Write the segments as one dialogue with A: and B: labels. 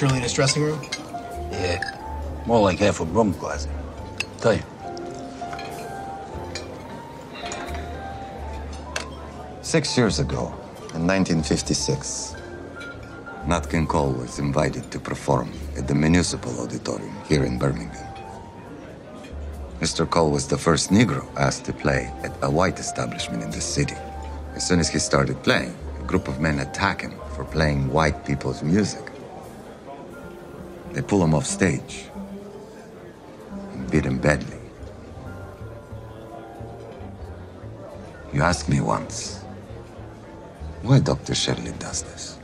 A: Shirley in his dressing room?
B: Yeah, more like half a broom closet. Tell you.
C: Six years ago, in 1956, Nat King Cole was invited to perform at the Municipal Auditorium here in Birmingham. Mr. Cole was the first Negro asked to play at a white establishment in the city. As soon as he started playing, a group of men attacked him for playing white people's music. They pull him off stage and beat him badly. You asked me once why Dr. Shirley does this.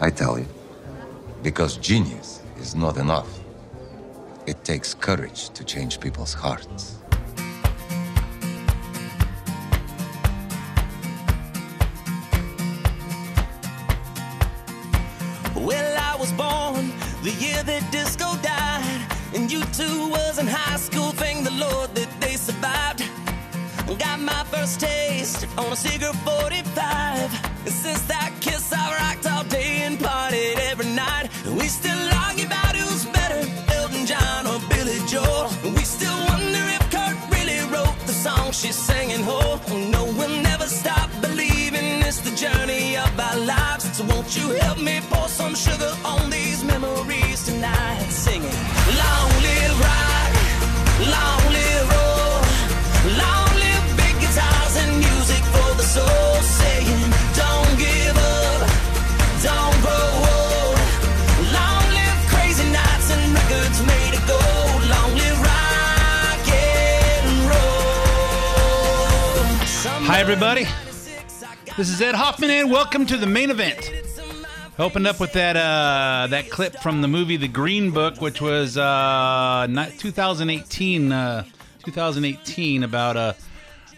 C: I tell you, because genius is not enough. It takes courage to change people's hearts.
D: Two was in high school. Thank the Lord that they survived. Got my first taste on a cigarette 45. And since that kiss, I rocked all day and partied every night. We still argue about who's better, Elton John or Billy Joel. We still wonder if Kurt really wrote the song she's singing. Oh, no, we'll never stop believing it's the journey of our lives. So won't you help me pour some sugar on these memories tonight? Singing, Long live
E: everybody. This is Ed Hoffman, and welcome to the main event. Opened up with that uh, that clip from the movie The Green Book, which was uh, 2018, uh, 2018 about a,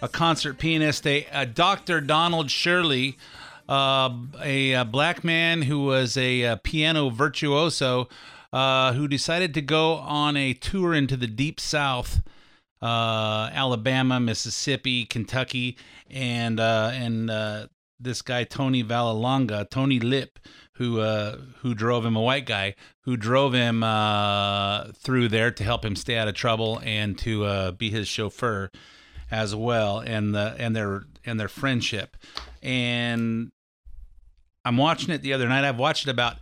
E: a concert pianist, a, a Dr. Donald Shirley, uh, a, a black man who was a, piano virtuoso, uh, who decided to go on a tour into the deep South uh, Alabama, Mississippi, Kentucky, and uh, and uh, this guy Tony Vallelonga, Tony Lip, who uh, who drove him, a white guy, who drove him uh, through there to help him stay out of trouble and to uh, be his chauffeur as well, and the and their and their friendship, and I'm watching it the other night. I've watched it about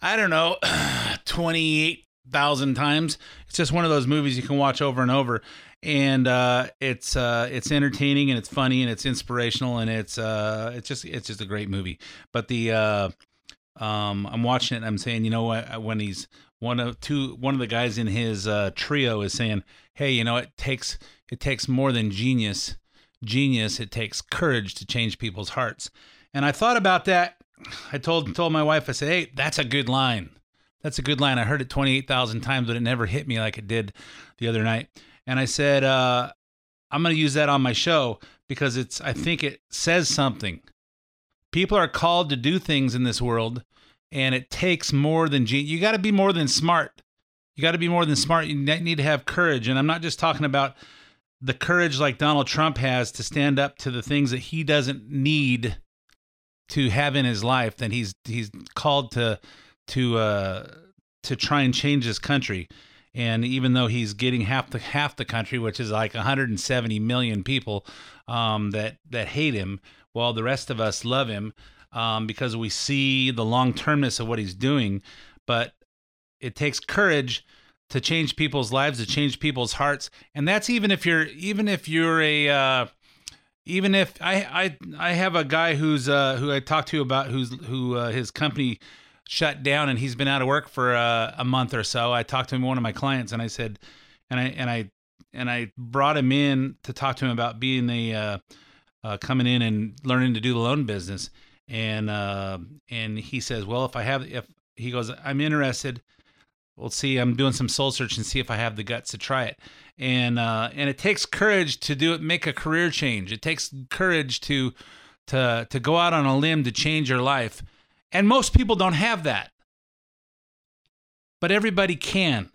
E: I don't know twenty eight thousand times. It's just one of those movies you can watch over and over, and uh, it's uh, it's entertaining and it's funny and it's inspirational and it's uh, it's just it's just a great movie. But the uh, um, I'm watching it and I'm saying, you know what? When he's one of two, one of the guys in his uh, trio is saying, "Hey, you know, it takes it takes more than genius. Genius. It takes courage to change people's hearts." And I thought about that. I told told my wife, I said, "Hey, that's a good line. That's a good line. I heard it 28,000 times, but it never hit me like it did the other night." And I said, uh, "I'm going to use that on my show because it's. I think it says something. People are called to do things in this world, and it takes more than. You got to be more than smart. You got to be more than smart. You need to have courage. And I'm not just talking about." The courage like Donald Trump has to stand up to the things that he doesn't need to have in his life that he's he's called to to uh to try and change his country and even though he's getting half the half the country which is like 170 million people um that that hate him while the rest of us love him um because we see the long-termness of what he's doing. But it takes courage to change people's lives to change people's hearts. And that's even if you're even if you're a uh even if I I I have a guy who's uh who I talked to about who's who uh, his company shut down and he's been out of work for uh, a month or so. I talked to him one of my clients and I said and I and I and I brought him in to talk to him about being a uh, uh, coming in and learning to do the loan business and uh, and he says, well, if I have if he goes, I'm interested. We'll see. I'm doing some soul search and see if I have the guts to try it. And uh, and it takes courage to do it, make a career change. It takes courage to to to go out on a limb to change your life. And most people don't have that. But everybody can.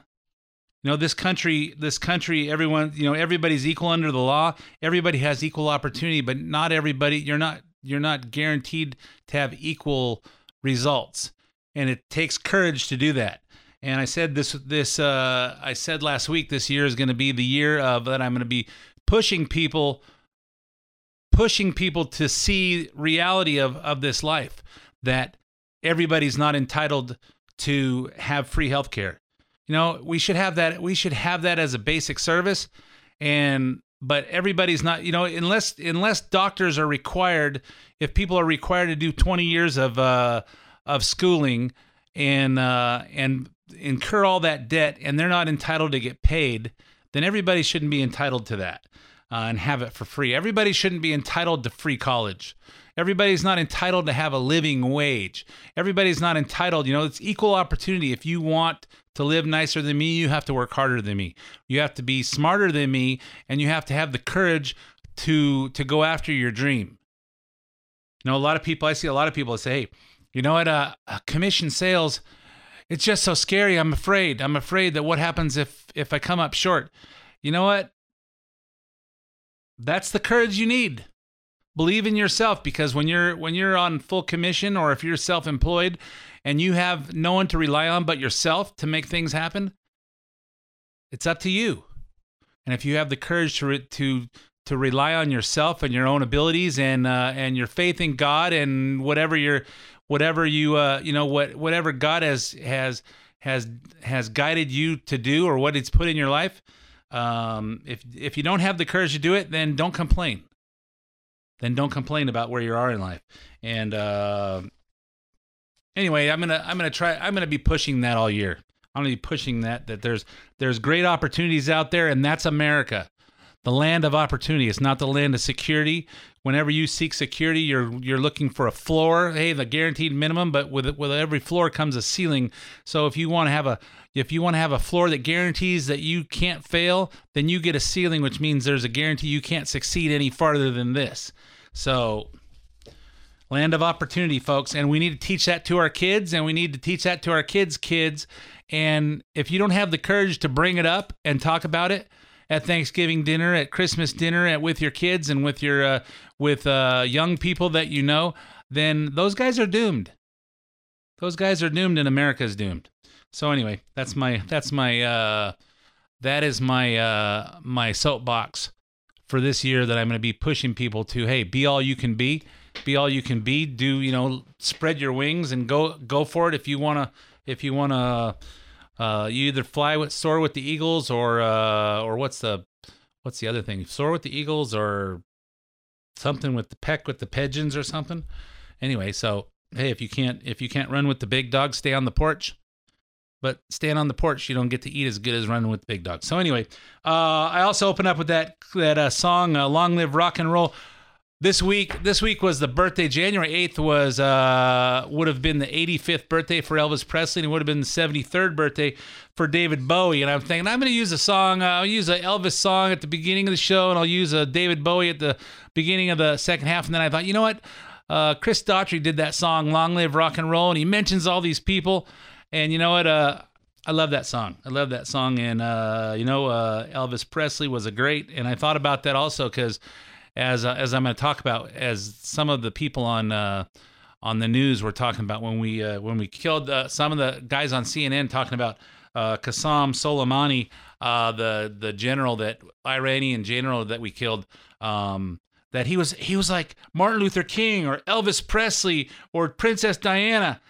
E: You know, this country, this country, everyone, you know, everybody's equal under the law. Everybody has equal opportunity, but not everybody. You're not you're not guaranteed to have equal results. and it takes courage to do that. And I said this this uh, I said last week this year is going to be the year of that I'm going to be pushing people pushing people to see reality of of this life that everybody's not entitled to have free health care. You know, we should have that we should have that as a basic service and but everybody's not, you know, unless unless doctors are required if people are required to do 20 years of uh of schooling and uh and incur all that debt and they're not entitled to get paid, then everybody shouldn't be entitled to that uh, and have it for free. Everybody shouldn't be entitled to free college. Everybody's not entitled to have a living wage. Everybody's not entitled, you know, it's equal opportunity. If you want to live nicer than me, you have to work harder than me. You have to be smarter than me and you have to have the courage to to go after your dream. You know, a lot of people I see a lot of people say, "Hey, you know what? Uh, commission sales, it's just so scary. I'm afraid. I'm afraid that what happens if if I come up short. You know what? That's the courage you need. Believe in yourself because when you're when you're on full commission or if you're self-employed and you have no one to rely on but yourself to make things happen, it's up to you. And if you have the courage to re- to to rely on yourself and your own abilities and uh, and your faith in God and whatever your whatever you uh, you know what whatever God has has has has guided you to do or what it's put in your life. Um, if if you don't have the courage to do it, then don't complain. Then don't complain about where you are in life. And uh, anyway, I'm gonna I'm gonna try I'm gonna be pushing that all year. I'm gonna be pushing that that there's there's great opportunities out there, and that's America the land of opportunity. It's not the land of security. Whenever you seek security, you're you're looking for a floor. Hey, the guaranteed minimum, but with with every floor comes a ceiling. So if you want to have a if you want to have a floor that guarantees that you can't fail, then you get a ceiling, which means there's a guarantee you can't succeed any farther than this. So land of opportunity, folks, and we need to teach that to our kids, and we need to teach that to our kids' kids. And if you don't have the courage to bring it up and talk about it, at Thanksgiving dinner, at Christmas dinner, at with your kids and with your uh, with uh, young people that you know, then those guys are doomed. Those guys are doomed, and America's doomed. So anyway, that's my that's my uh, that is my uh, my soapbox for this year that I'm going to be pushing people to. Hey, be all you can be, be all you can be. Do you know? Spread your wings and go go for it if you wanna if you wanna uh, you either fly with soar with the eagles or uh, or what's the what's the other thing? Soar with the eagles or something with the peck with the pigeons or something. Anyway, so hey, if you can't if you can't run with the big dog, stay on the porch. But staying on the porch, you don't get to eat as good as running with big dog. So anyway, uh, I also open up with that that uh, song uh, "Long Live Rock and Roll." this week this week was the birthday. January 8th was uh would have been the 85th birthday for elvis presley and it would have been the 73rd birthday for david bowie. And i'm thinking i'm going to use a song uh, i'll use an elvis song at the beginning of the show and i'll use a david bowie at the beginning of the second half. And then i thought you know what? Uh, chris daughtry did that song long live rock and roll and he mentions all these people and you know what uh I love that song. I love that song, and uh, you know, uh, Elvis Presley was a great. And I thought about that also because as uh, as I'm going to talk about, as some of the people on uh, on the news were talking about when we uh, when we killed uh, some of the guys on CNN talking about Qasem Soleimani, the the general that Iranian general that we killed. Um, that he was he was like Martin Luther King or Elvis Presley or Princess Diana.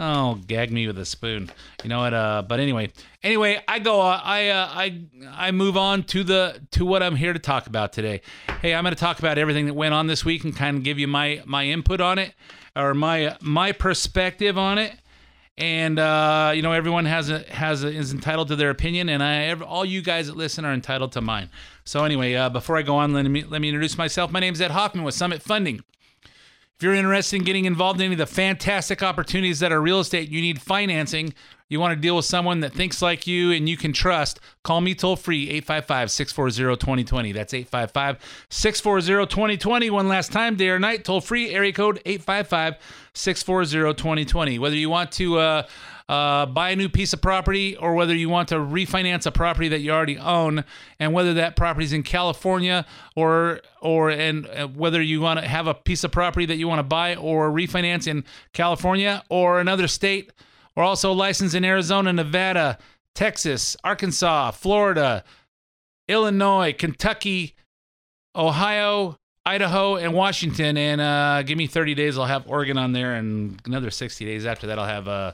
E: Oh, gag me with a spoon. You know what? Uh, but anyway, anyway, I go. Uh, I uh, I I move on to the to what I'm here to talk about today. Hey, I'm going to talk about everything that went on this week and kind of give you my my input on it or my my perspective on it. And uh, you know, everyone has a has a, is entitled to their opinion, and I all you guys that listen are entitled to mine. So anyway, uh, before I go on, let me let me introduce myself. My name is Ed Hoffman with Summit Funding. If you're interested in getting involved in any of the fantastic opportunities that are real estate, you need financing, you want to deal with someone that thinks like you and you can trust, call me toll free 855 640 2020. That's 855 640 2020. One last time, day or night, toll free, area code 855 640 2020. Whether you want to, uh, uh, buy a new piece of property or whether you want to refinance a property that you already own and whether that property is in California or or and uh, whether you want to have a piece of property that you want to buy or refinance in California or another state We're also licensed in Arizona, Nevada, Texas, Arkansas, Florida, Illinois, Kentucky, Ohio, Idaho, and Washington. And uh, give me 30 days, I'll have Oregon on there, and another 60 days after that, I'll have uh,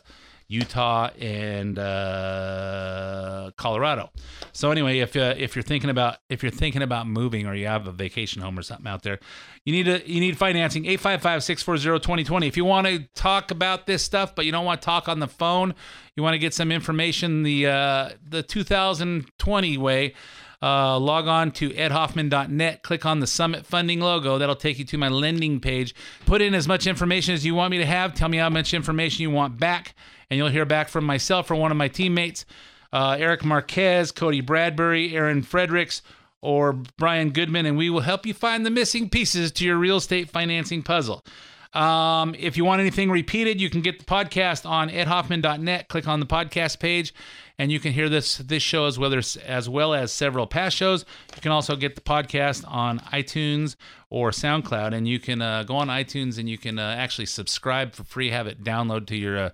E: Utah and uh, Colorado. So anyway, if uh, if you're thinking about if you're thinking about moving or you have a vacation home or something out there, you need a you need financing 855-640-2020. If you want to talk about this stuff but you don't want to talk on the phone, you want to get some information the uh, the 2020 way, uh, log on to edhoffman.net, click on the Summit Funding logo. That'll take you to my lending page. Put in as much information as you want me to have. Tell me how much information you want back, and you'll hear back from myself or one of my teammates, uh, Eric Marquez, Cody Bradbury, Aaron Fredericks, or Brian Goodman, and we will help you find the missing pieces to your real estate financing puzzle. Um, if you want anything repeated, you can get the podcast on edhoffman.net. Click on the podcast page, and you can hear this this show as well as as well as several past shows. You can also get the podcast on iTunes or SoundCloud, and you can uh, go on iTunes and you can uh, actually subscribe for free. Have it download to your uh,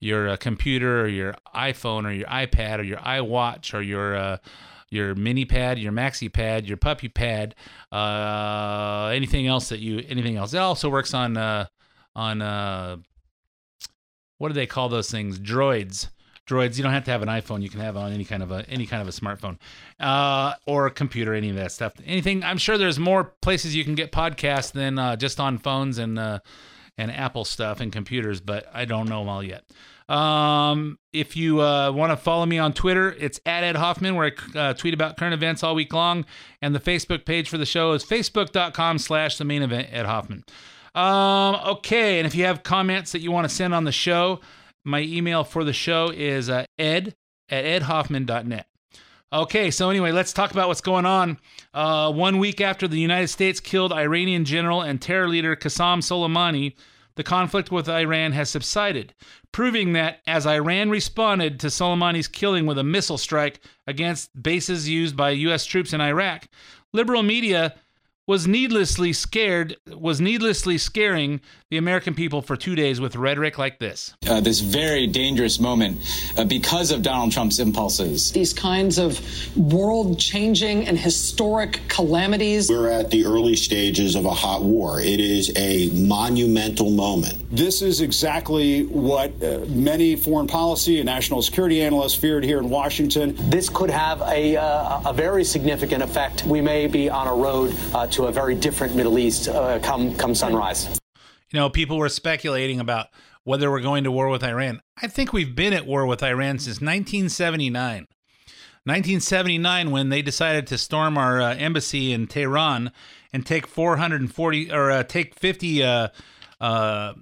E: your uh, computer or your iPhone or your iPad or your iWatch or your uh, your mini pad, your maxi pad, your puppy pad, uh, anything else that you anything else. It also works on uh, on uh, what do they call those things? Droids. Droids. You don't have to have an iPhone. You can have on any kind of a any kind of a smartphone uh, or computer. Any of that stuff. Anything. I'm sure there's more places you can get podcasts than uh, just on phones and uh, and Apple stuff and computers, but I don't know them all yet. Um, if you uh, want to follow me on Twitter, it's at Ed Hoffman, where I uh, tweet about current events all week long. And the Facebook page for the show is facebook.com slash the main event, Ed Hoffman. Um, okay, and if you have comments that you want to send on the show, my email for the show is uh, ed at edhoffman.net. Okay, so anyway, let's talk about what's going on. Uh, one week after the United States killed Iranian general and terror leader Qasem Soleimani, the conflict with Iran has subsided, proving that as Iran responded to Soleimani's killing with a missile strike against bases used by U.S. troops in Iraq, liberal media was needlessly scared, was needlessly scaring the American people for two days with rhetoric like this.
A: Uh, this very dangerous moment uh, because of Donald Trump's impulses.
F: These kinds of world changing and historic calamities.
G: We're at the early stages of a hot war. It is a monumental moment.
H: This is exactly what uh, many foreign policy and national security analysts feared here in Washington.
I: This could have a, uh, a very significant effect. We may be on a road uh, to a very different Middle East uh, come come sunrise.
E: You know, people were speculating about whether we're going to war with Iran. I think we've been at war with Iran since 1979. 1979, when they decided to storm our uh, embassy in Tehran and take 440 or uh, take 50 uh, uh,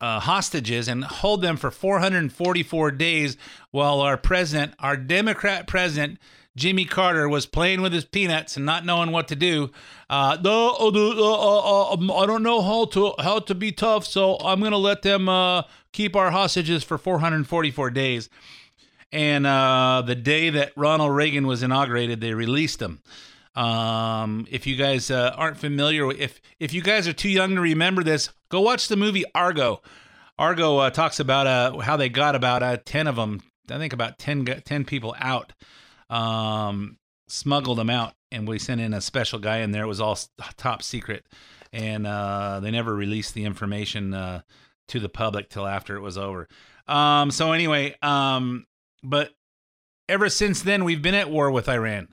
E: uh, hostages and hold them for 444 days while our president, our Democrat president, Jimmy Carter was playing with his peanuts and not knowing what to do. Uh, no, uh, uh, uh, I don't know how to how to be tough, so I'm gonna let them keep our hostages for 444 days. And the day that Ronald Reagan was inaugurated, they released them. Um, if you guys aren't familiar, if if you guys are too young to remember this, go watch the movie Argo. Argo talks about how they got about 10 of them, I think about 10, 10 people out um, smuggled them out, and we sent in a special guy in there. It was all top secret, and uh, they never released the information uh, to the public till after it was over. Um, so anyway, um, but ever since then, we've been at war with Iran.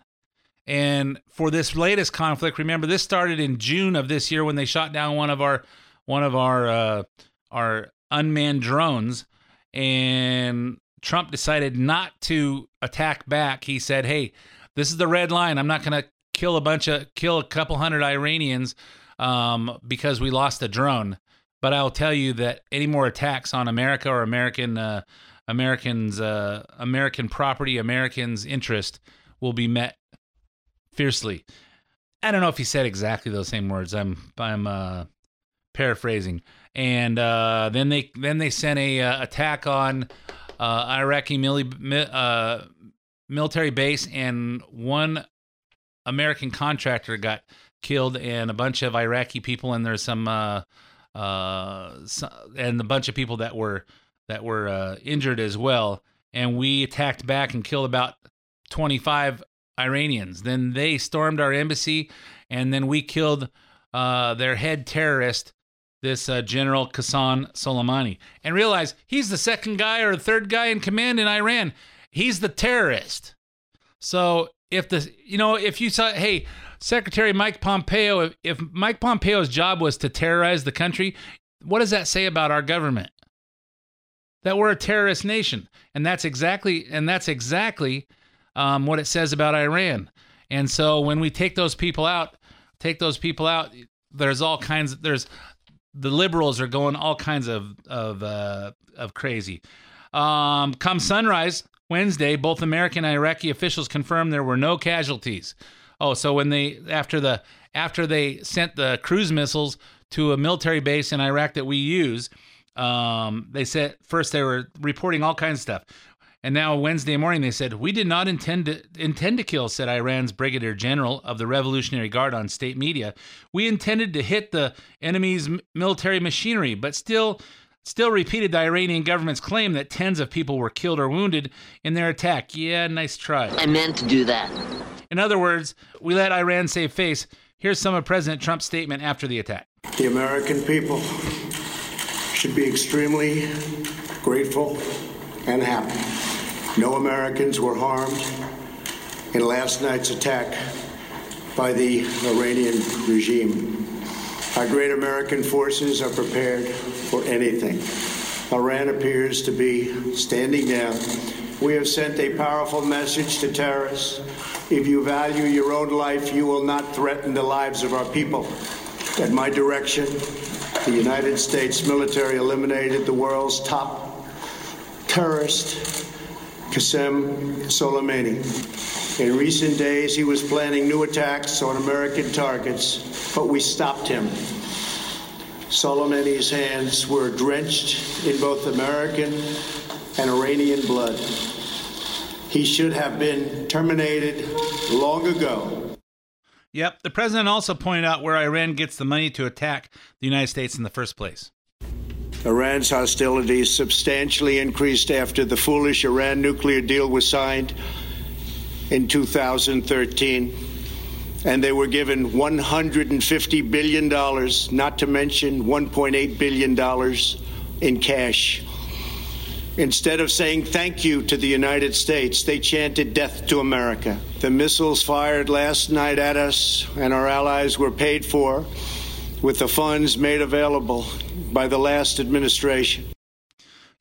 E: And for this latest conflict, remember this started in June of this year when they shot down one of our one of our uh, our unmanned drones, and Trump decided not to attack back. He said, "Hey, this is the red line. I'm not going to kill a bunch of kill a couple hundred Iranians um, because we lost a drone." But I'll tell you that any more attacks on America or American uh, Americans, uh, American property, Americans' interest will be met fiercely. I don't know if he said exactly those same words. I'm I'm uh, paraphrasing. And uh, then they then they sent a uh, attack on uh, Iraqi mili- uh, military base, and one American contractor got killed, and a bunch of Iraqi people, and there's some, uh, uh, some, and a bunch of people that were that were uh, injured as well, and we attacked back and killed about 25 Iranians. Then they stormed our embassy, and then we killed uh, their head terrorist, this uh, General Qasem Soleimani, and realize he's the second guy or third guy in command in Iran. He's the terrorist. So if the you know if you saw hey Secretary Mike Pompeo if, if Mike Pompeo's job was to terrorize the country, what does that say about our government? That we're a terrorist nation, and that's exactly and that's exactly um, what it says about Iran. And so when we take those people out, take those people out, there's all kinds. There's the liberals are going all kinds of of uh, of crazy. Um, come sunrise Wednesday, both American and Iraqi officials confirmed there were no casualties. Oh, so when they after the after they sent the cruise missiles to a military base in Iraq that we use, um, they said first they were reporting all kinds of stuff. And now Wednesday morning they said we did not intend to intend to kill, said Iran's Brigadier General of the Revolutionary Guard on state media. We intended to hit the enemy's military machinery, but still still repeated the Iranian government's claim that tens of people were killed or wounded in their attack. Yeah, nice try.
J: I meant to do that.
E: In other words, we let Iran save face. Here's some of President Trump's statement after the attack.
K: The American people should be extremely grateful and happy no Americans were harmed in last night's attack by the Iranian regime. Our great American forces are prepared for anything. Iran appears to be standing down. We have sent a powerful message to terrorists. If you value your own life, you will not threaten the lives of our people. At my direction, the United States military eliminated the world's top terrorist Qasem Soleimani. In recent days, he was planning new attacks on American targets, but we stopped him. Soleimani's hands were drenched in both American and Iranian blood. He should have been terminated long ago.
E: Yep, the president also pointed out where Iran gets the money to attack the United States in the first place.
K: Iran's hostilities substantially increased after the foolish Iran nuclear deal was signed in 2013. And they were given $150 billion, not to mention $1.8 billion in cash. Instead of saying thank you to the United States, they chanted death to America. The missiles fired last night at us and our allies were paid for with the funds made available by the last administration.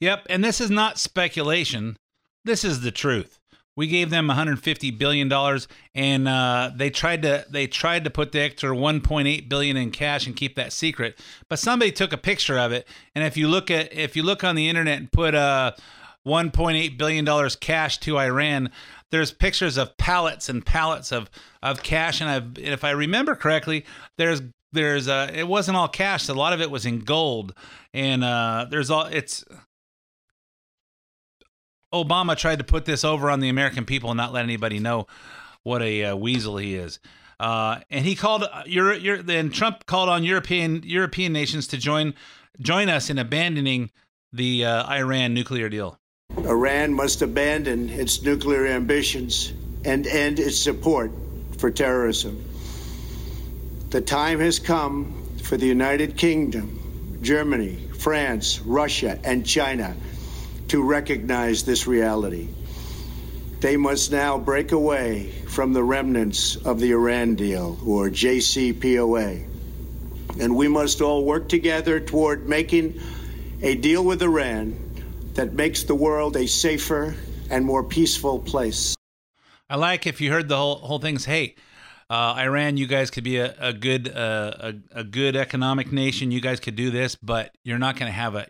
E: Yep, and this is not speculation. This is the truth. We gave them 150 billion dollars, and uh, they tried to they tried to put the extra 1.8 billion in cash and keep that secret. But somebody took a picture of it, and if you look at if you look on the internet and put uh, 1.8 billion dollars cash to Iran, there's pictures of pallets and pallets of of cash, and I've, if I remember correctly, there's there's uh it wasn't all cash. A lot of it was in gold. And uh there's all it's obama tried to put this over on the american people and not let anybody know what a uh, weasel he is. Uh and he called your your then trump called on european european nations to join join us in abandoning the uh, iran nuclear deal.
K: Iran must abandon its nuclear ambitions and end its support for terrorism the time has come for the United Kingdom, Germany, France, Russia, and China to recognize this reality. They must now break away from the remnants of the Iran deal, or JCPOA. And we must all work together toward making a deal with Iran that makes the world a safer and more peaceful place.
E: I like if you heard the whole whole thing's hey, uh, Iran, you guys could be a, a good uh, a, a good economic nation. You guys could do this, but you're not going to have a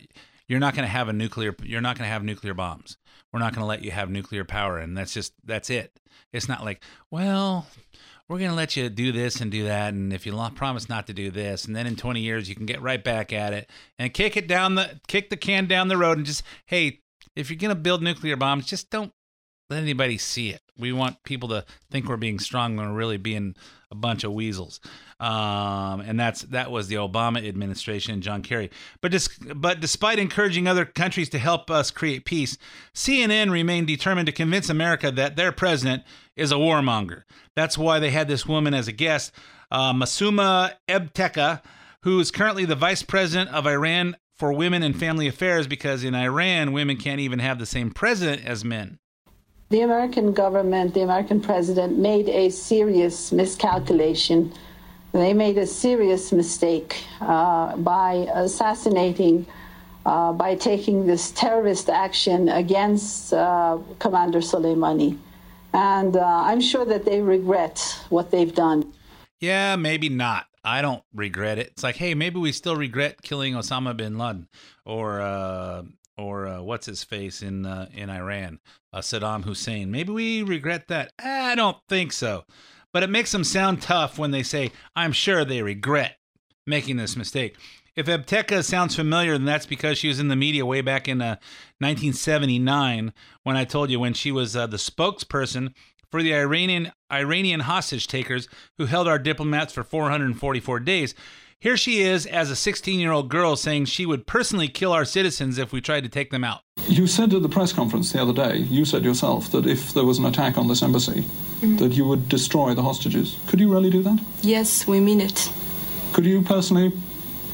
E: you're not going to have a nuclear you're not going to have nuclear bombs. We're not going to let you have nuclear power, and that's just that's it. It's not like well. We're going to let you do this and do that. And if you promise not to do this, and then in 20 years, you can get right back at it and kick it down the, kick the can down the road and just, hey, if you're going to build nuclear bombs, just don't let anybody see it. We want people to think we're being strong when we're really being a bunch of weasels. Um, and that's that was the Obama administration and John Kerry. But dis- but despite encouraging other countries to help us create peace, CNN remained determined to convince America that their president is a warmonger. That's why they had this woman as a guest, uh, Masoumeh Ebtekar, who is currently the vice president of Iran for Women and Family Affairs, because in Iran, women can't even have the same president as men.
J: The American government, the American president, made a serious miscalculation. They made a serious mistake uh, by assassinating, uh, by taking this terrorist action against uh, Commander Soleimani. And uh, I'm sure that they regret what they've done.
E: Yeah, maybe not. I don't regret it. It's like, hey, maybe we still regret killing Osama bin Laden or uh, or uh, what's his face in uh, in Iran, uh, Saddam Hussein. Maybe we regret that. I don't think so. But it makes them sound tough when they say, "I'm sure they regret making this mistake." If Ebtekar sounds familiar, then that's because she was in the media way back in uh, 1979 when I told you when she was uh, the spokesperson for the Iranian Iranian hostage takers who held our diplomats for 444 days. Here she is as a 16 year old girl saying she would personally kill our citizens if we tried to take them out.
L: You said at the press conference the other day, you said yourself that if there was an attack on this embassy, mm-hmm. that you would destroy the hostages. Could you really do that?
M: Yes, we mean it.
L: Could you personally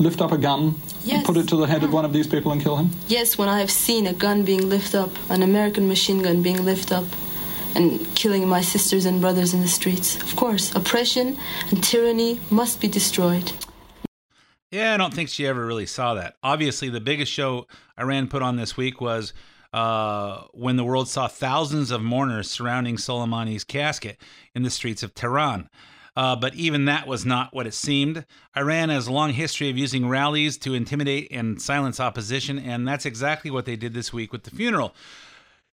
L: lift up a gun
M: yes.
L: and put it to the head of one of these people and kill him?
M: Yes, when I have seen a gun being lifted up, an American machine gun being lifted up, and killing my sisters and brothers in the streets. Of course, oppression and tyranny must be destroyed.
E: Yeah, I don't think she ever really saw that. Obviously, the biggest show Iran put on this week was uh, when the world saw thousands of mourners surrounding Soleimani's casket in the streets of Tehran. Uh, but even that was not what it seemed. Iran has a long history of using rallies to intimidate and silence opposition, and that's exactly what they did this week with the funeral.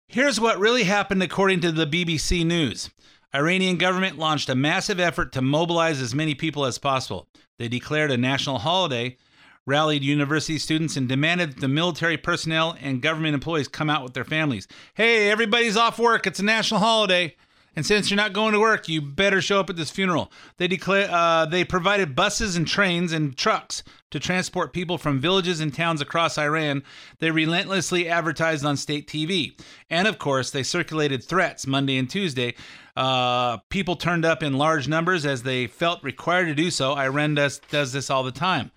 E: Here's what really happened according to the BBC News. Iranian government launched a massive effort to mobilize as many people as possible. They declared a national holiday, rallied university students, and demanded that the military personnel and government employees come out with their families. Hey, everybody's off work. It's a national holiday. And since you're not going to work, you better show up at this funeral. They declare uh, they provided buses and trains and trucks to transport people from villages and towns across Iran. They relentlessly advertised on state TV, and of course, they circulated threats Monday and Tuesday. Uh, people turned up in large numbers as they felt required to do so. Iran does, does this all the time.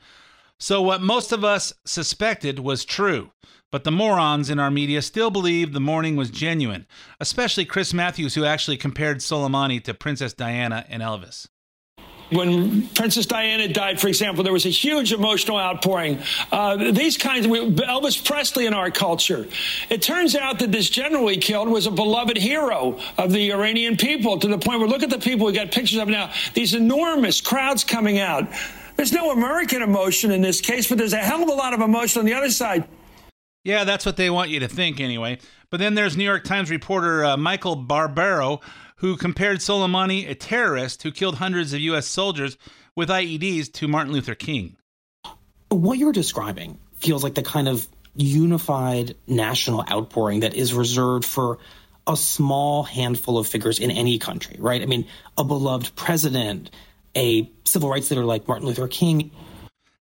E: So, what most of us suspected was true. But the morons in our media still believe the mourning was genuine, especially Chris Matthews, who actually compared Soleimani to Princess Diana and Elvis.
N: When Princess Diana died, for example, there was a huge emotional outpouring. Uh, these kinds of Elvis Presley in our culture. It turns out that this general we killed was a beloved hero of the Iranian people to the point where look at the people we got pictures of now. These enormous crowds coming out. There's no American emotion in this case, but there's a hell of a lot of emotion on the other side.
E: Yeah, that's what they want you to think anyway. But then there's New York Times reporter uh, Michael Barbaro, who compared Soleimani, a terrorist who killed hundreds of U.S. soldiers with IEDs, to Martin Luther King.
O: What you're describing feels like the kind of unified national outpouring that is reserved for a small handful of figures in any country, right? I mean, a beloved president, a civil rights leader like Martin Luther King.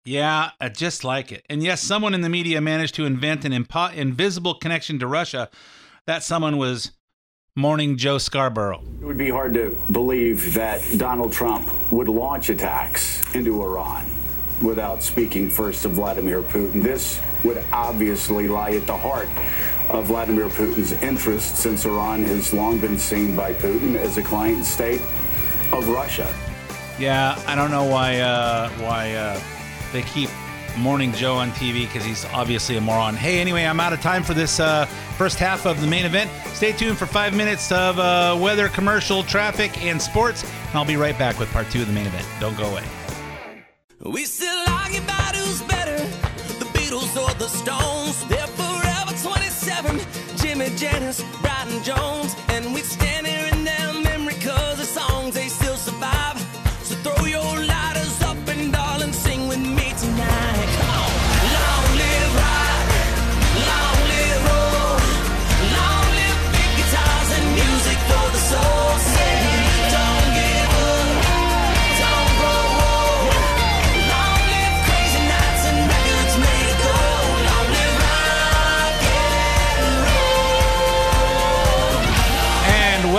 E: Yeah, just like it. And yes, someone in the media managed to invent an impo- invisible connection to Russia. That someone was Morning Joe Scarborough.
P: It would be hard to believe that Donald Trump would launch attacks into Iran without speaking first to Vladimir Putin. This would obviously lie at the heart of Vladimir Putin's interests since Iran has long been seen by Putin as a client state of Russia.
E: Yeah, I don't know why uh, why uh, they keep Morning Joe on TV because he's obviously a moron. Hey, anyway, I'm out of time for this uh, first half of the main event. Stay tuned for five minutes of uh, weather, commercial, traffic, and sports. And I'll be right back with part two of the main event. Don't go away.
D: We still argue about who's better, the Beatles or the Stones. They're forever 27, Jimmy Jones,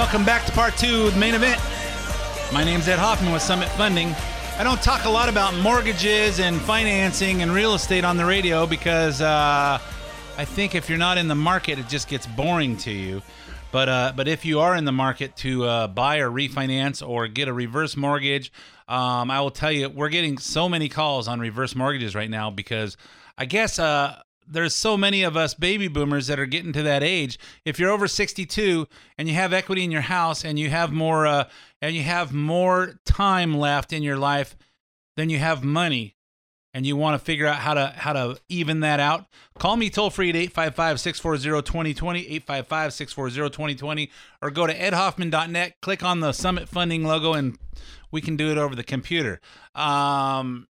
E: Welcome back to part two of the main event. My name's Ed Hoffman with Summit Funding. I don't talk a lot about mortgages and financing and real estate on the radio because uh, I think if you're not in the market, it just gets boring to you. But uh, but if you are in the market to uh, buy or refinance or get a reverse mortgage, um, I will tell you we're getting so many calls on reverse mortgages right now because I guess uh, there's so many of us baby boomers that are getting to that age. If you're over 62 and you have equity in your house and you have more uh, and you have more time left in your life than you have money and you want to figure out how to how to even that out, call me toll free at 855-640-2020, 855-640-2020 or go to edhoffman.net, click on the Summit Funding logo and we can do it over the computer. Um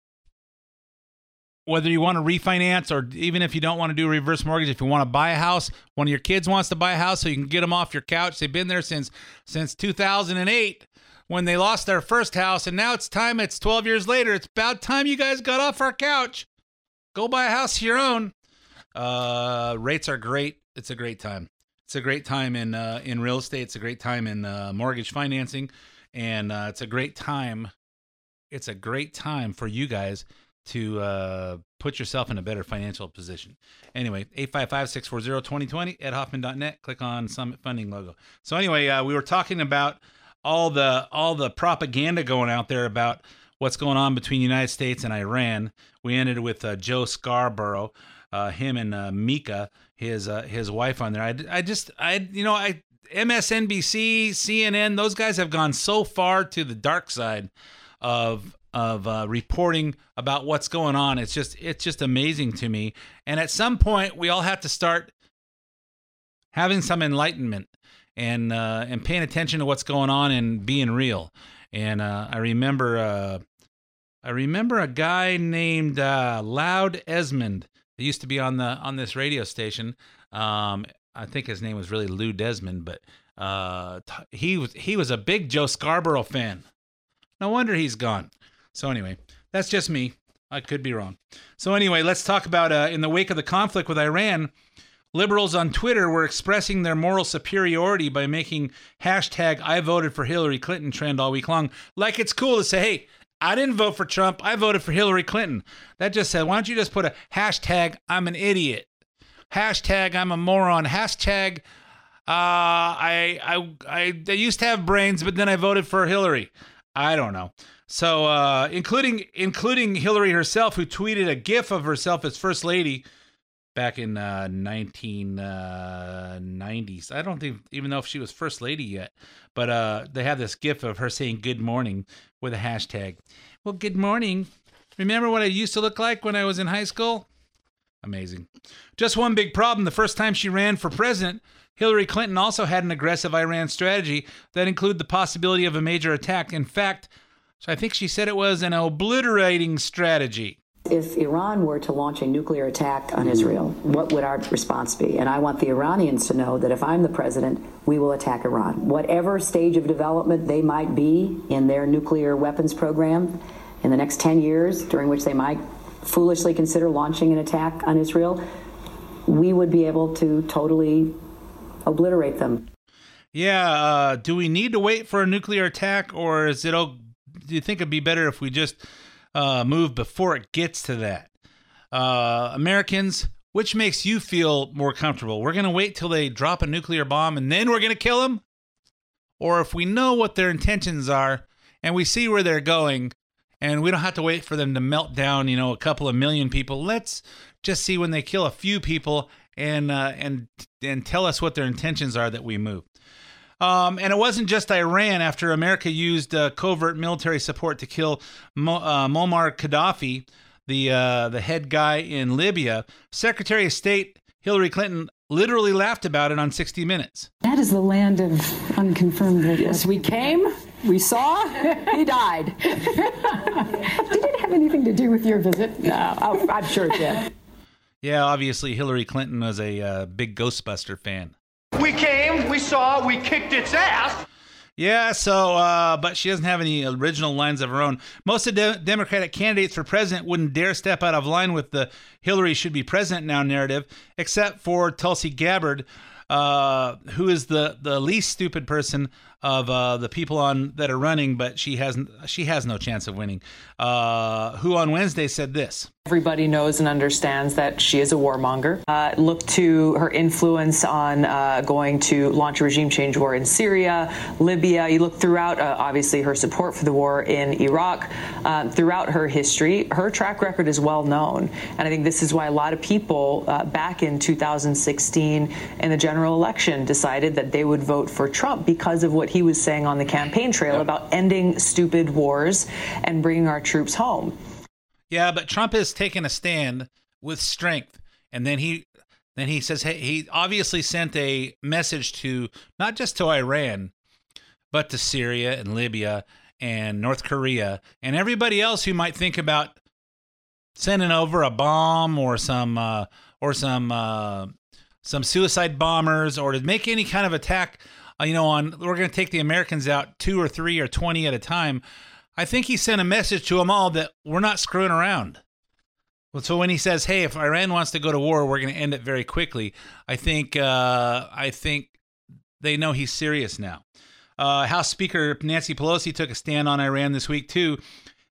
E: whether you want to refinance or even if you don't want to do reverse mortgage if you want to buy a house one of your kids wants to buy a house so you can get them off your couch. They've been there since since 2008 when they lost their first house and now it's time it's 12 years later it's about time you guys got off our couch. Go buy a house of your own. Uh rates are great. It's a great time. It's a great time in uh in real estate. It's a great time in uh, mortgage financing. And uh, it's a great time. It's a great time for you guys to uh, put yourself in a better financial position. Anyway, 855-640-2020 edhoffman.net. Click on Summit Funding logo. So anyway, uh, we were talking about all the all the propaganda going out there about what's going on between the United States and Iran. We ended with uh, Joe Scarborough, uh, him and uh, Mika, his uh, his wife on there. I, I just I you know I MSNBC, CNN, those guys have gone so far to the dark side of of uh, reporting about what's going on. It's just it's just amazing to me. And at some point, we all have to start having some enlightenment and uh, and paying attention to what's going on and being real. And uh, I remember uh, I remember a guy named uh, Loud Esmond that used to be on the on this radio station. Um, I think his name was really Lou Desmond, but uh, he was he was a big Joe Scarborough fan. No wonder he's gone. So anyway, that's just me. I could be wrong. So anyway, let's talk about uh, in the wake of the conflict with Iran. Liberals on Twitter were expressing their moral superiority by making hashtag I voted for Hillary Clinton trend all week long. Like it's cool to say, hey, I didn't vote for Trump. I voted for Hillary Clinton. That just said, why don't you just put a hashtag I'm an idiot? Hashtag I'm a moron. Hashtag uh, I, I, I, I used to have brains, but then I voted for Hillary. I don't know. So, uh, including including Hillary herself, who tweeted a GIF of herself as first lady back in uh, 1990s. I don't think even know if she was first lady yet, but uh, they have this GIF of her saying "Good morning" with a hashtag. Well, good morning. Remember what I used to look like when I was in high school? Amazing. Just one big problem. The first time she ran for president, Hillary Clinton also had an aggressive Iran strategy that included the possibility of a major attack. In fact, so I think she said it was an obliterating strategy.
Q: If Iran were to launch a nuclear attack on Israel, what would our response be? And I want the Iranians to know that if I'm the president, we will attack Iran. Whatever stage of development they might be in their nuclear weapons program in the next 10 years, during which they might foolishly consider launching an attack on Israel, we would be able to totally obliterate them.
E: Yeah, uh, do we need to wait for a nuclear attack, or is it? Do you think it'd be better if we just uh, move before it gets to that? Uh, Americans, which makes you feel more comfortable? We're going to wait till they drop a nuclear bomb and then we're going to kill them, or if we know what their intentions are and we see where they're going, and we don't have to wait for them to melt down, you know, a couple of million people. Let's just see when they kill a few people and uh, and and tell us what their intentions are that we move. Um, and it wasn't just Iran. After America used uh, covert military support to kill Mo- uh, Muammar Gaddafi, the uh, the head guy in Libya, Secretary of State Hillary Clinton literally laughed about it on 60 Minutes.
F: That is the land of unconfirmed reports.
R: Yes, we came, we saw, he died.
F: did it have anything to do with your visit?
R: No, oh, I'm sure it did.
E: Yeah, obviously Hillary Clinton was a uh, big Ghostbuster fan.
S: We came, we saw, we kicked its ass.
E: Yeah, so, uh, but she doesn't have any original lines of her own. Most of the de- Democratic candidates for president wouldn't dare step out of line with the Hillary should be president now narrative, except for Tulsi Gabbard, uh, who is the the least stupid person of uh, the people on that are running, but she hasn't she has no chance of winning. Uh, who on Wednesday said this.
T: Everybody knows and understands that she is a warmonger. Uh, look to her influence on uh, going to launch a regime change war in Syria, Libya. You look throughout, uh, obviously, her support for the war in Iraq. Uh, throughout her history, her track record is well known. And I think this is why a lot of people uh, back in 2016 in the general election decided that they would vote for Trump because of what he was saying on the campaign trail about ending stupid wars and bringing our troops home.
E: Yeah, but Trump has taken a stand with strength, and then he then he says hey, he obviously sent a message to not just to Iran, but to Syria and Libya and North Korea and everybody else who might think about sending over a bomb or some uh, or some uh, some suicide bombers or to make any kind of attack. Uh, you know, on we're going to take the Americans out two or three or twenty at a time. I think he sent a message to them all that we're not screwing around. Well, so when he says, "Hey, if Iran wants to go to war, we're going to end it very quickly," I think uh, I think they know he's serious now. Uh, House Speaker Nancy Pelosi took a stand on Iran this week too,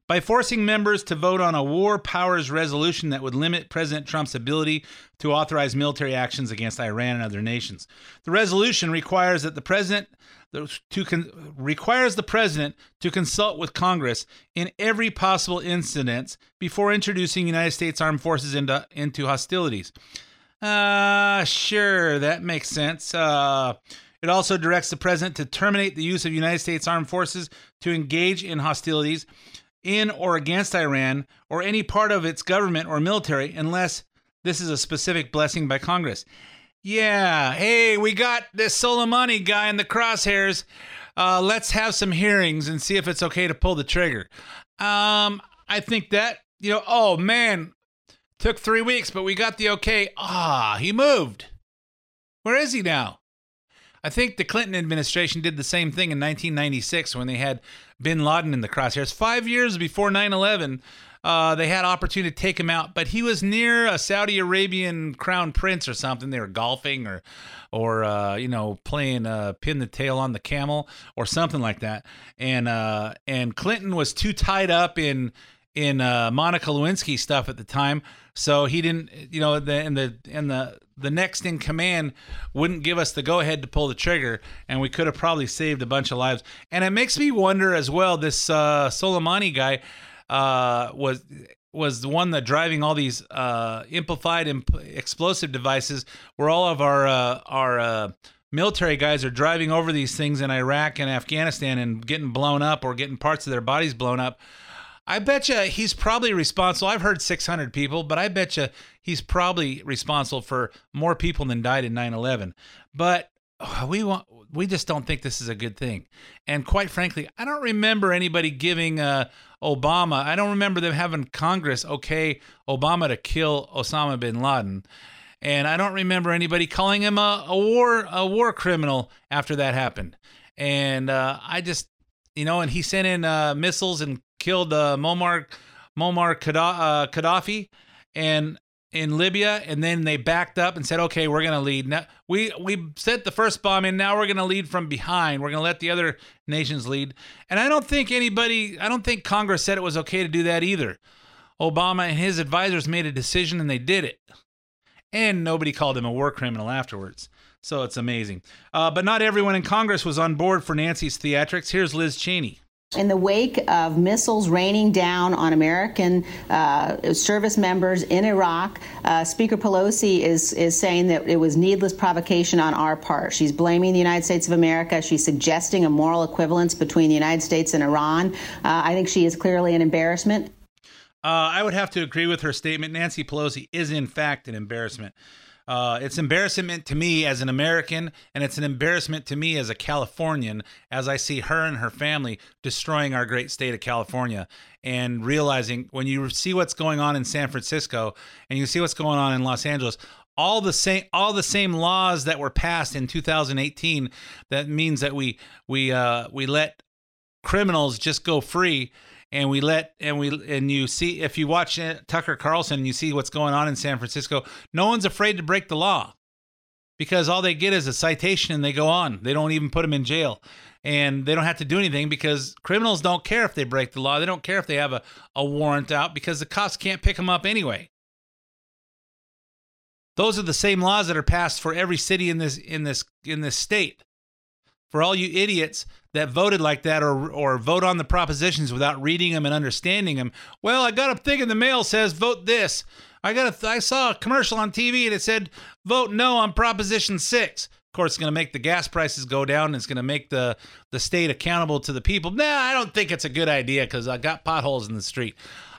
E: by forcing members to vote on a war powers resolution that would limit President Trump's ability to authorize military actions against Iran and other nations. The resolution requires that the president to con- requires the president to consult with Congress in every possible incident before introducing United States armed forces into into hostilities. Uh, sure, that makes sense. Uh, it also directs the president to terminate the use of United States armed forces to engage in hostilities in or against Iran or any part of its government or military unless this is a specific blessing by Congress. Yeah, hey, we got this Soleimani guy in the crosshairs. Uh, let's have some hearings and see if it's okay to pull the trigger. Um, I think that, you know, oh man, took three weeks, but we got the okay. Ah, he moved. Where is he now? I think the Clinton administration did the same thing in 1996 when they had bin Laden in the crosshairs. Five years before 9 11, uh, they had opportunity to take him out, but he was near a Saudi Arabian crown prince or something. They were golfing or, or uh, you know, playing uh, pin the tail on the camel or something like that. And uh, and Clinton was too tied up in in uh, Monica Lewinsky stuff at the time, so he didn't. You know, the and the and the the next in command wouldn't give us the go ahead to pull the trigger, and we could have probably saved a bunch of lives. And it makes me wonder as well. This uh, Soleimani guy uh, was was the one that driving all these uh, amplified imp- explosive devices, where all of our uh, our uh, military guys are driving over these things in Iraq and Afghanistan and getting blown up or getting parts of their bodies blown up. I bet you he's probably responsible. I've heard 600 people, but I bet you he's probably responsible for more people than died in 9/11. But we want we just don't think this is a good thing. And quite frankly, I don't remember anybody giving uh, Obama. I don't remember them having Congress okay Obama to kill Osama bin Laden. And I don't remember anybody calling him a, a war a war criminal after that happened. And uh, I just, you know, and he sent in uh, missiles and killed uh, Muammar Muammar uh, Gaddafi, and in Libya, and then they backed up and said, "Okay, we're going to lead." Now we we sent the first bomb in. Now we're going to lead from behind. We're going to let the other nations lead. And I don't think anybody, I don't think Congress said it was okay to do that either. Obama and his advisors made a decision, and they did it. And nobody called him a war criminal afterwards. So it's amazing. Uh, but not everyone in Congress was on board for Nancy's theatrics. Here's Liz Cheney.
U: In the wake of missiles raining down on American uh, service members in Iraq, uh, Speaker Pelosi is is saying that it was needless provocation on our part. She's blaming the United States of America. She's suggesting a moral equivalence between the United States and Iran. Uh, I think she is clearly an embarrassment.
E: Uh, I would have to agree with her statement. Nancy Pelosi is, in fact, an embarrassment. Uh, it's embarrassment to me as an American, and it's an embarrassment to me as a Californian as I see her and her family destroying our great state of California and realizing when you see what's going on in San Francisco and you see what's going on in Los Angeles, all the same all the same laws that were passed in 2018 that means that we we uh we let criminals just go free and we let and we and you see if you watch Tucker Carlson and you see what's going on in San Francisco, no one's afraid to break the law. because all they get is a citation and they go on. They don't even put them in jail. And they don't have to do anything because criminals don't care if they break the law. They don't care if they have a, a warrant out because the cops can't pick them up anyway. Those are the same laws that are passed for every city in this in this in this state. For all you idiots that voted like that or or vote on the propositions without reading them and understanding them. Well, I got a thing in the mail says vote this. I got a I saw a commercial on TV and it said vote no on proposition 6. Of course, it's going to make the gas prices go down. And it's going to make the the state accountable to the people. Nah, I don't think it's a good idea because I got potholes in the street.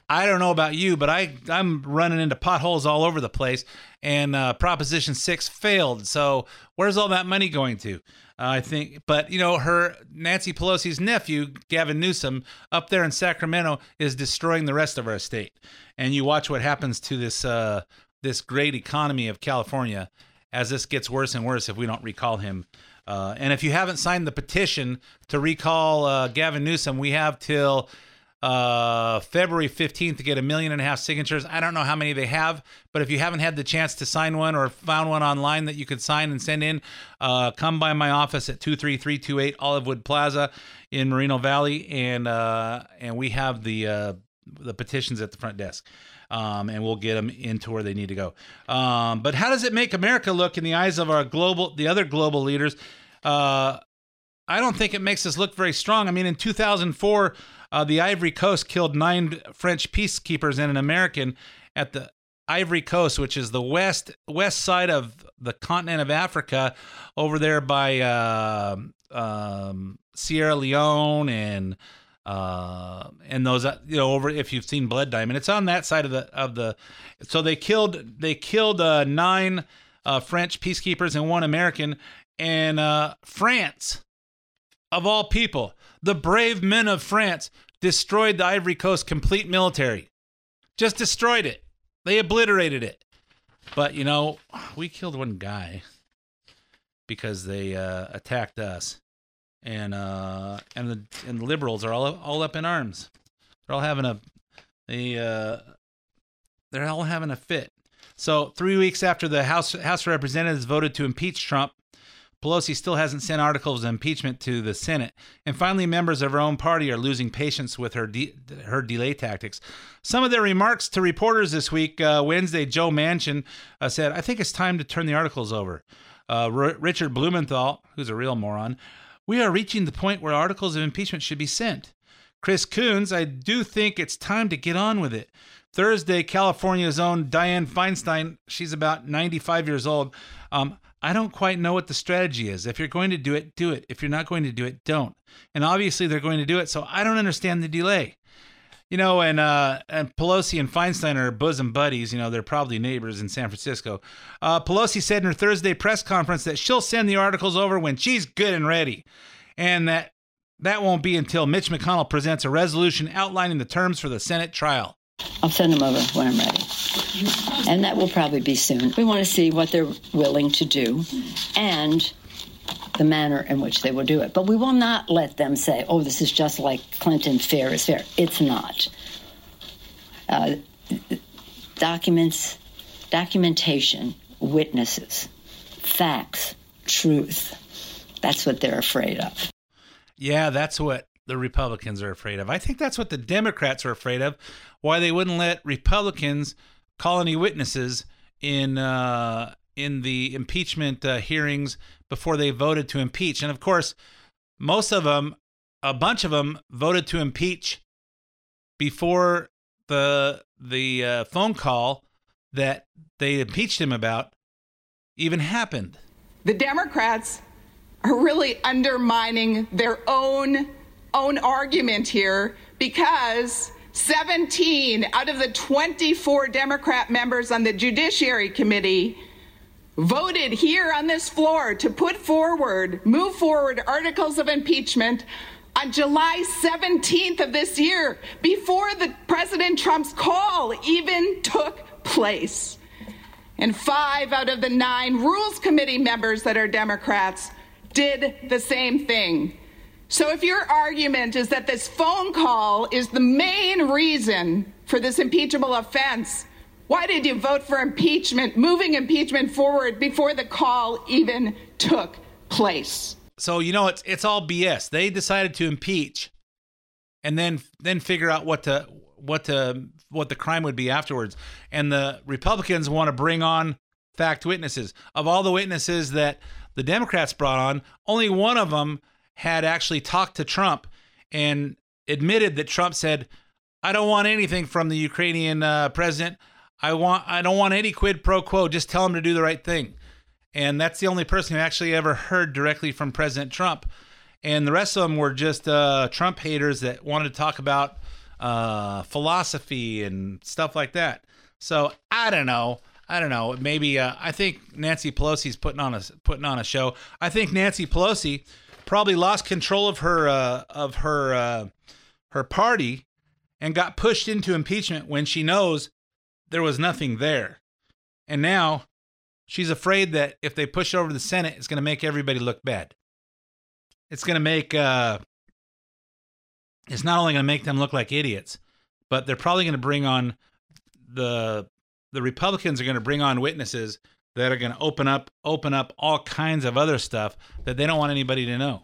E: I don't know about you, but I I'm running into potholes all over the place, and uh, Proposition Six failed. So where's all that money going to? I think, but you know, her Nancy Pelosi's nephew Gavin Newsom up there in Sacramento is destroying the rest of our state. And you watch what happens to this uh, this great economy of California as this gets worse and worse if we don't recall him. Uh, and if you haven't signed the petition to recall uh, Gavin Newsom, we have till uh, February 15th to get a million and a half signatures. I don't know how many they have, but if you haven't had the chance to sign one or found one online that you could sign and send in, uh, come by my office at 23328 Olivewood Plaza in Moreno Valley, and uh, and we have the uh, the petitions at the front desk. Um, and we'll get them into where they need to go. Um, but how does it make America look in the eyes of our global, the other global leaders? Uh, I don't think it makes us look very strong. I mean, in 2004, uh, the Ivory Coast killed nine French peacekeepers and an American at the Ivory Coast, which is the west west side of the continent of Africa, over there by uh, um, Sierra Leone and uh, and those you know over if you've seen Blood Diamond, it's on that side of the of the. So they killed they killed uh, nine uh, French peacekeepers and one American, and uh, France, of all people, the brave men of France destroyed the Ivory Coast complete military, just destroyed it. They obliterated it. But you know, we killed one guy because they uh, attacked us and uh, and the and the liberals are all all up in arms. They're all having a they uh, they're all having a fit. So three weeks after the House House of Representatives voted to impeach Trump, Pelosi still hasn't sent articles of impeachment to the Senate, and finally, members of her own party are losing patience with her de- her delay tactics. Some of their remarks to reporters this week, uh, Wednesday, Joe Manchin uh, said, "I think it's time to turn the articles over." Uh, R- Richard Blumenthal, who's a real moron, we are reaching the point where articles of impeachment should be sent. Chris Coons, I do think it's time to get on with it. Thursday, California's own Dianne Feinstein, she's about 95 years old. Um, I don't quite know what the strategy is. If you're going to do it, do it. If you're not going to do it, don't. And obviously, they're going to do it, so I don't understand the delay. You know, and uh, and Pelosi and Feinstein are bosom buddies. You know, they're probably neighbors in San Francisco. Uh, Pelosi said in her Thursday press conference that she'll send the articles over when she's good and ready, and that that won't be until Mitch McConnell presents a resolution outlining the terms for the Senate trial.
V: I'll send them over when I'm ready. And that will probably be soon. We want to see what they're willing to do and the manner in which they will do it. But we will not let them say, oh, this is just like Clinton, fair is fair. It's not. Uh, documents, documentation, witnesses, facts, truth. That's what they're afraid of.
E: Yeah, that's what the Republicans are afraid of. I think that's what the Democrats are afraid of. Why they wouldn't let Republicans call any witnesses in uh, in the impeachment uh, hearings before they voted to impeach. And of course, most of them, a bunch of them, voted to impeach before the the uh, phone call that they impeached him about even happened.
W: The Democrats are really undermining their own own argument here because 17 out of the 24 Democrat members on the Judiciary Committee voted here on this floor to put forward, move forward articles of impeachment on July 17th of this year before the President Trump's call even took place. And five out of the nine Rules Committee members that are Democrats did the same thing. So if your argument is that this phone call is the main reason for this impeachable offense, Why did you vote for impeachment, moving impeachment forward before the call even took place?
E: So you know it's it's all BS. They decided to impeach, and then then figure out what to what to what the crime would be afterwards. And the Republicans want to bring on fact witnesses. Of all the witnesses that the Democrats brought on, only one of them had actually talked to Trump and admitted that Trump said, "I don't want anything from the Ukrainian uh, president. I want I don't want any quid pro quo. Just tell him to do the right thing." And that's the only person who actually ever heard directly from President Trump. And the rest of them were just uh, Trump haters that wanted to talk about uh, philosophy and stuff like that. So I don't know. I don't know. Maybe uh, I think Nancy Pelosi's putting on a putting on a show. I think Nancy Pelosi probably lost control of her uh, of her uh, her party and got pushed into impeachment when she knows there was nothing there, and now she's afraid that if they push over the Senate, it's going to make everybody look bad. It's going to make uh, it's not only going to make them look like idiots, but they're probably going to bring on the the Republicans are going to bring on witnesses that are going to open up open up all kinds of other stuff that they don't want anybody to know.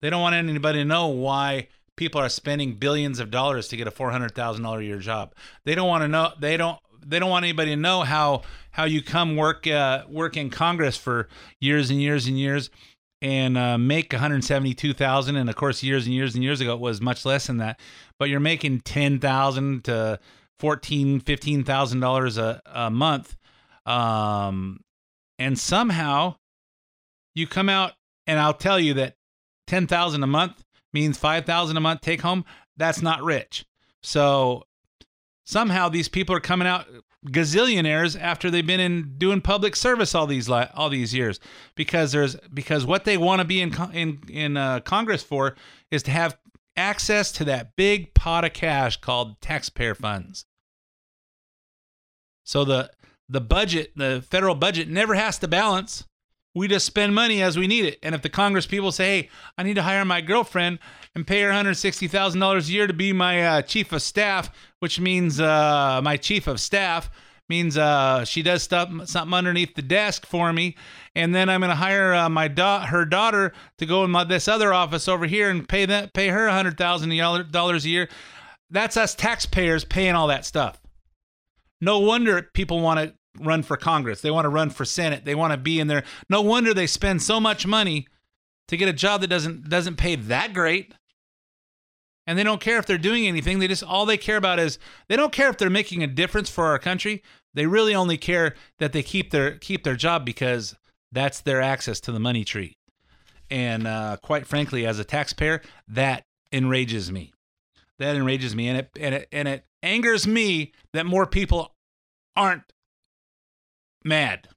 E: They don't want anybody to know why people are spending billions of dollars to get a four hundred thousand dollar a year job. They don't want to know. They don't. They don't want anybody to know how how you come work uh, work in Congress for years and years and years and uh, make 172,000 and of course years and years and years ago it was much less than that but you're making 10,000 to 14 15,000 dollars a month um and somehow you come out and I'll tell you that 10,000 a month means 5,000 a month take home. That's not rich. So somehow these people are coming out gazillionaires after they've been in doing public service all these li- all these years. Because there's because what they want to be in in in uh, Congress for is to have access to that big pot of cash called taxpayer funds. So the the budget, the federal budget never has to balance. We just spend money as we need it. And if the Congress people say, "Hey, I need to hire my girlfriend and pay her $160,000 a year to be my uh, chief of staff," which means uh, my chief of staff means uh, she does stuff something underneath the desk for me, and then I'm going to hire uh, my da- her daughter to go in my, this other office over here and pay that pay her hundred thousand dollars a year. That's us taxpayers paying all that stuff. No wonder people want to run for Congress. They want to run for Senate. They want to be in there. No wonder they spend so much money to get a job that doesn't doesn't pay that great. And they don't care if they're doing anything. They just all they care about is they don't care if they're making a difference for our country. They really only care that they keep their keep their job because that's their access to the money tree. And uh, quite frankly, as a taxpayer, that enrages me. That enrages me, and it and it and it angers me that more people aren't mad.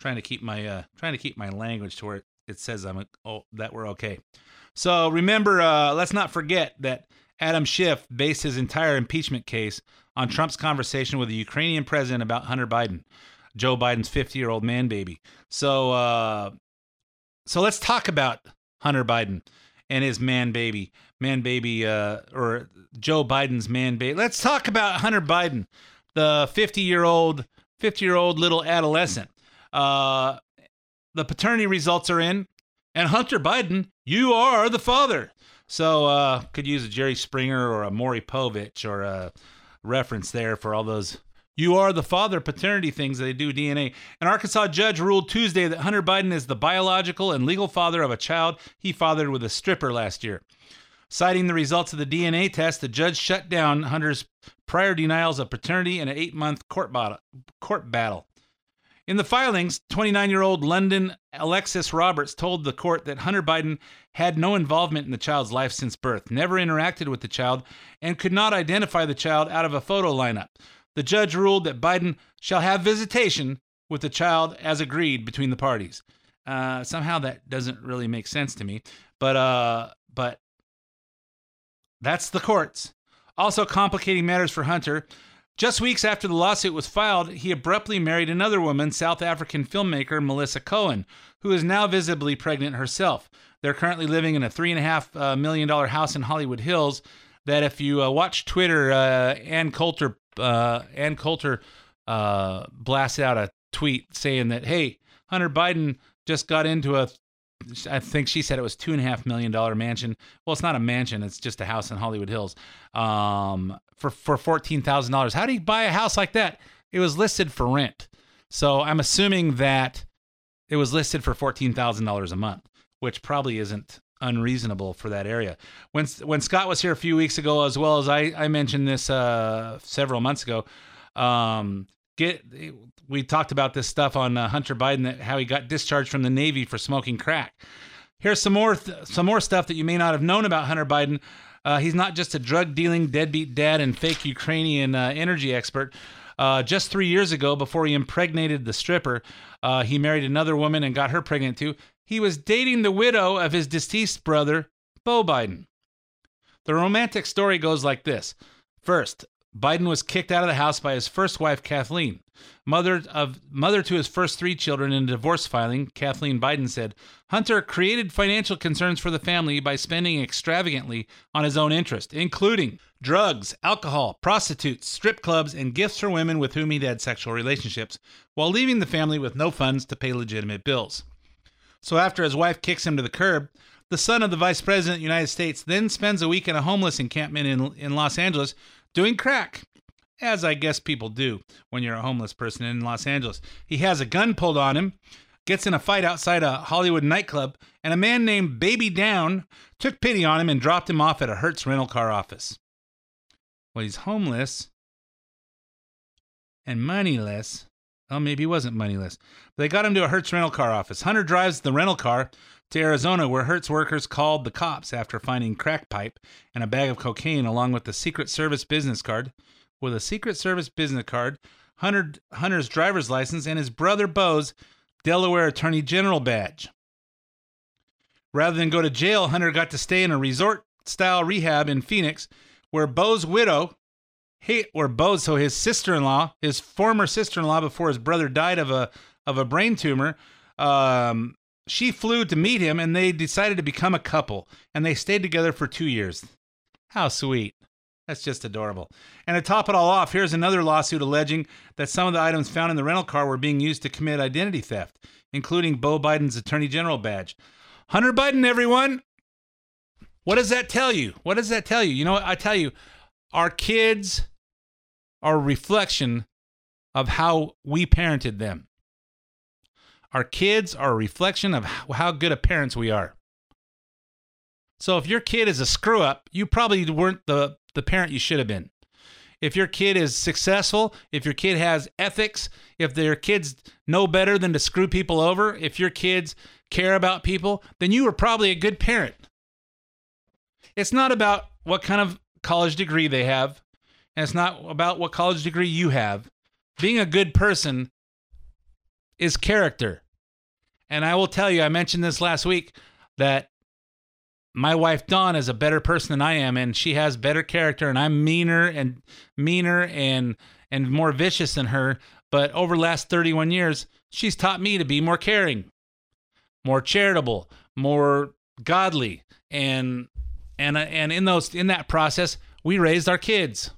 E: trying to keep my uh, trying to keep my language to where it, says I'm oh that we're okay. So remember, uh, let's not forget that Adam Schiff based his entire impeachment case on Trump's conversation with the Ukrainian president about Hunter Biden, Joe Biden's 50 year old man baby. So, uh, so let's talk about Hunter Biden and his man baby, man baby, uh, or Joe Biden's man baby. Let's talk about Hunter Biden, the 50 year old, 50 year old little adolescent. Uh, the paternity results are in, and Hunter Biden, you are the father. So uh, could use a Jerry Springer or a Maury Povich or a reference there for all those you are the father paternity things they do DNA. An Arkansas judge ruled Tuesday that Hunter Biden is the biological and legal father of a child he fathered with a stripper last year. Citing the results of the DNA test, the judge shut down Hunter's prior denials of paternity in an eight month court, court battle. In the filings, 29 year old London Alexis Roberts told the court that Hunter Biden had no involvement in the child's life since birth, never interacted with the child, and could not identify the child out of a photo lineup. The judge ruled that Biden shall have visitation with the child as agreed between the parties. Uh, somehow that doesn't really make sense to me, but uh, but that's the courts. Also complicating matters for Hunter. Just weeks after the lawsuit was filed, he abruptly married another woman, South African filmmaker Melissa Cohen, who is now visibly pregnant herself. They're currently living in a three and a half uh, million dollar house in Hollywood Hills. That if you uh, watch Twitter, uh, Ann Coulter, uh, Ann Coulter uh, blasted out a tweet saying that, hey, Hunter Biden just got into a, I think she said it was two and a half million dollar mansion. Well, it's not a mansion; it's just a house in Hollywood Hills. Um, for for fourteen thousand dollars. How do you buy a house like that? It was listed for rent, so I'm assuming that it was listed for fourteen thousand dollars a month, which probably isn't unreasonable for that area. When when Scott was here a few weeks ago, as well as I I mentioned this uh, several months ago, um, get we talked about this stuff on uh, Hunter Biden that how he got discharged from the Navy for smoking crack. Here's some more th- some more stuff that you may not have known about Hunter Biden. Uh, he's not just a drug dealing deadbeat dad and fake Ukrainian uh, energy expert. Uh, just three years ago, before he impregnated the stripper, uh, he married another woman and got her pregnant too. He was dating the widow of his deceased brother, Beau Biden. The romantic story goes like this First, Biden was kicked out of the house by his first wife, Kathleen. Mother of mother to his first three children in a divorce filing, Kathleen Biden said, Hunter created financial concerns for the family by spending extravagantly on his own interest, including drugs, alcohol, prostitutes, strip clubs, and gifts for women with whom he'd had sexual relationships, while leaving the family with no funds to pay legitimate bills. So after his wife kicks him to the curb, the son of the vice president of the United States then spends a week in a homeless encampment in, in Los Angeles doing crack, as I guess people do when you're a homeless person in Los Angeles. He has a gun pulled on him, gets in a fight outside a Hollywood nightclub, and a man named Baby Down took pity on him and dropped him off at a Hertz rental car office. Well, he's homeless and moneyless. Oh, maybe he wasn't moneyless. They got him to a Hertz rental car office. Hunter drives the rental car to Arizona, where Hertz workers called the cops after finding crack pipe and a bag of cocaine, along with the Secret Service business card. With a Secret Service business card, Hunter, Hunter's driver's license, and his brother Beau's Delaware Attorney General badge. Rather than go to jail, Hunter got to stay in a resort style rehab in Phoenix, where Beau's widow, he, or Beau, so his sister-in-law, his former sister-in-law, before his brother died of a of a brain tumor, um, she flew to meet him, and they decided to become a couple, and they stayed together for two years. How sweet! That's just adorable. And to top it all off, here's another lawsuit alleging that some of the items found in the rental car were being used to commit identity theft, including Beau Biden's Attorney General badge. Hunter Biden, everyone. What does that tell you? What does that tell you? You know what? I tell you, our kids are a reflection of how we parented them. Our kids are a reflection of how good of parents we are. So if your kid is a screw up, you probably weren't the, the parent you should have been. If your kid is successful, if your kid has ethics, if their kids know better than to screw people over, if your kids care about people, then you were probably a good parent. It's not about what kind of college degree they have, and it's not about what college degree you have. Being a good person is character. And I will tell you, I mentioned this last week that my wife Dawn is a better person than I am, and she has better character, and I'm meaner and meaner and and more vicious than her. But over the last 31 years, she's taught me to be more caring, more charitable, more godly, and and and in those in that process, we raised our kids,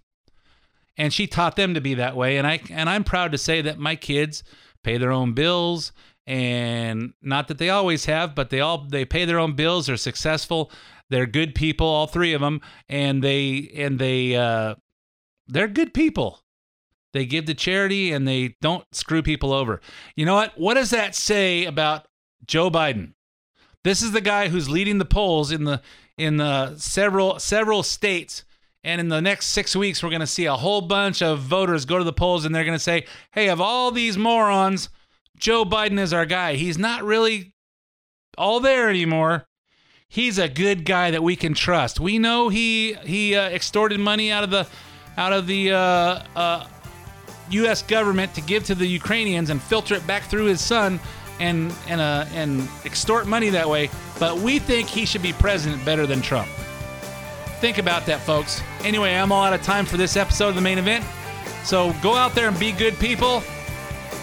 E: and she taught them to be that way. And I and I'm proud to say that my kids pay their own bills. And not that they always have but they all they pay their own bills. They're successful. They're good people all three of them and they and they uh they're good people. They give to charity and they don't screw people over. You know what? What does that say about joe biden? This is the guy who's leading the polls in the in the several several states and in the next six weeks we're going to see a whole bunch of voters go to the polls and they're going to say hey of all these morons Joe Biden is our guy. He's not really all there anymore. He's a good guy that we can trust. We know he he uh, extorted money out of the out of the uh, uh, U.S. government to give to the Ukrainians and filter it back through his son and and uh, and extort money that way. But we think he should be president better than Trump. Think about that, folks. Anyway, I'm all out of time for this episode of the main event. So go out there and be good people.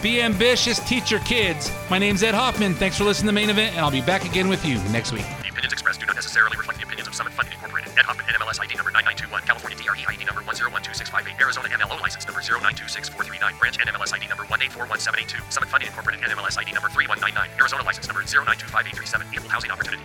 E: Be ambitious, teach your kids. My name's Ed Hoffman. Thanks for listening to the main event, and I'll be back again with you next week.
X: The opinions expressed do not necessarily reflect the opinions of Summit Funding Incorporated. Ed Hoffman, NMLS ID number 9921, California DRE ID number 1012658, Arizona MLO license number 0926439, branch NMLS ID number 1841782, Summit Funding Incorporated, NMLS ID number 3199, Arizona license number 0925837, equal housing opportunity.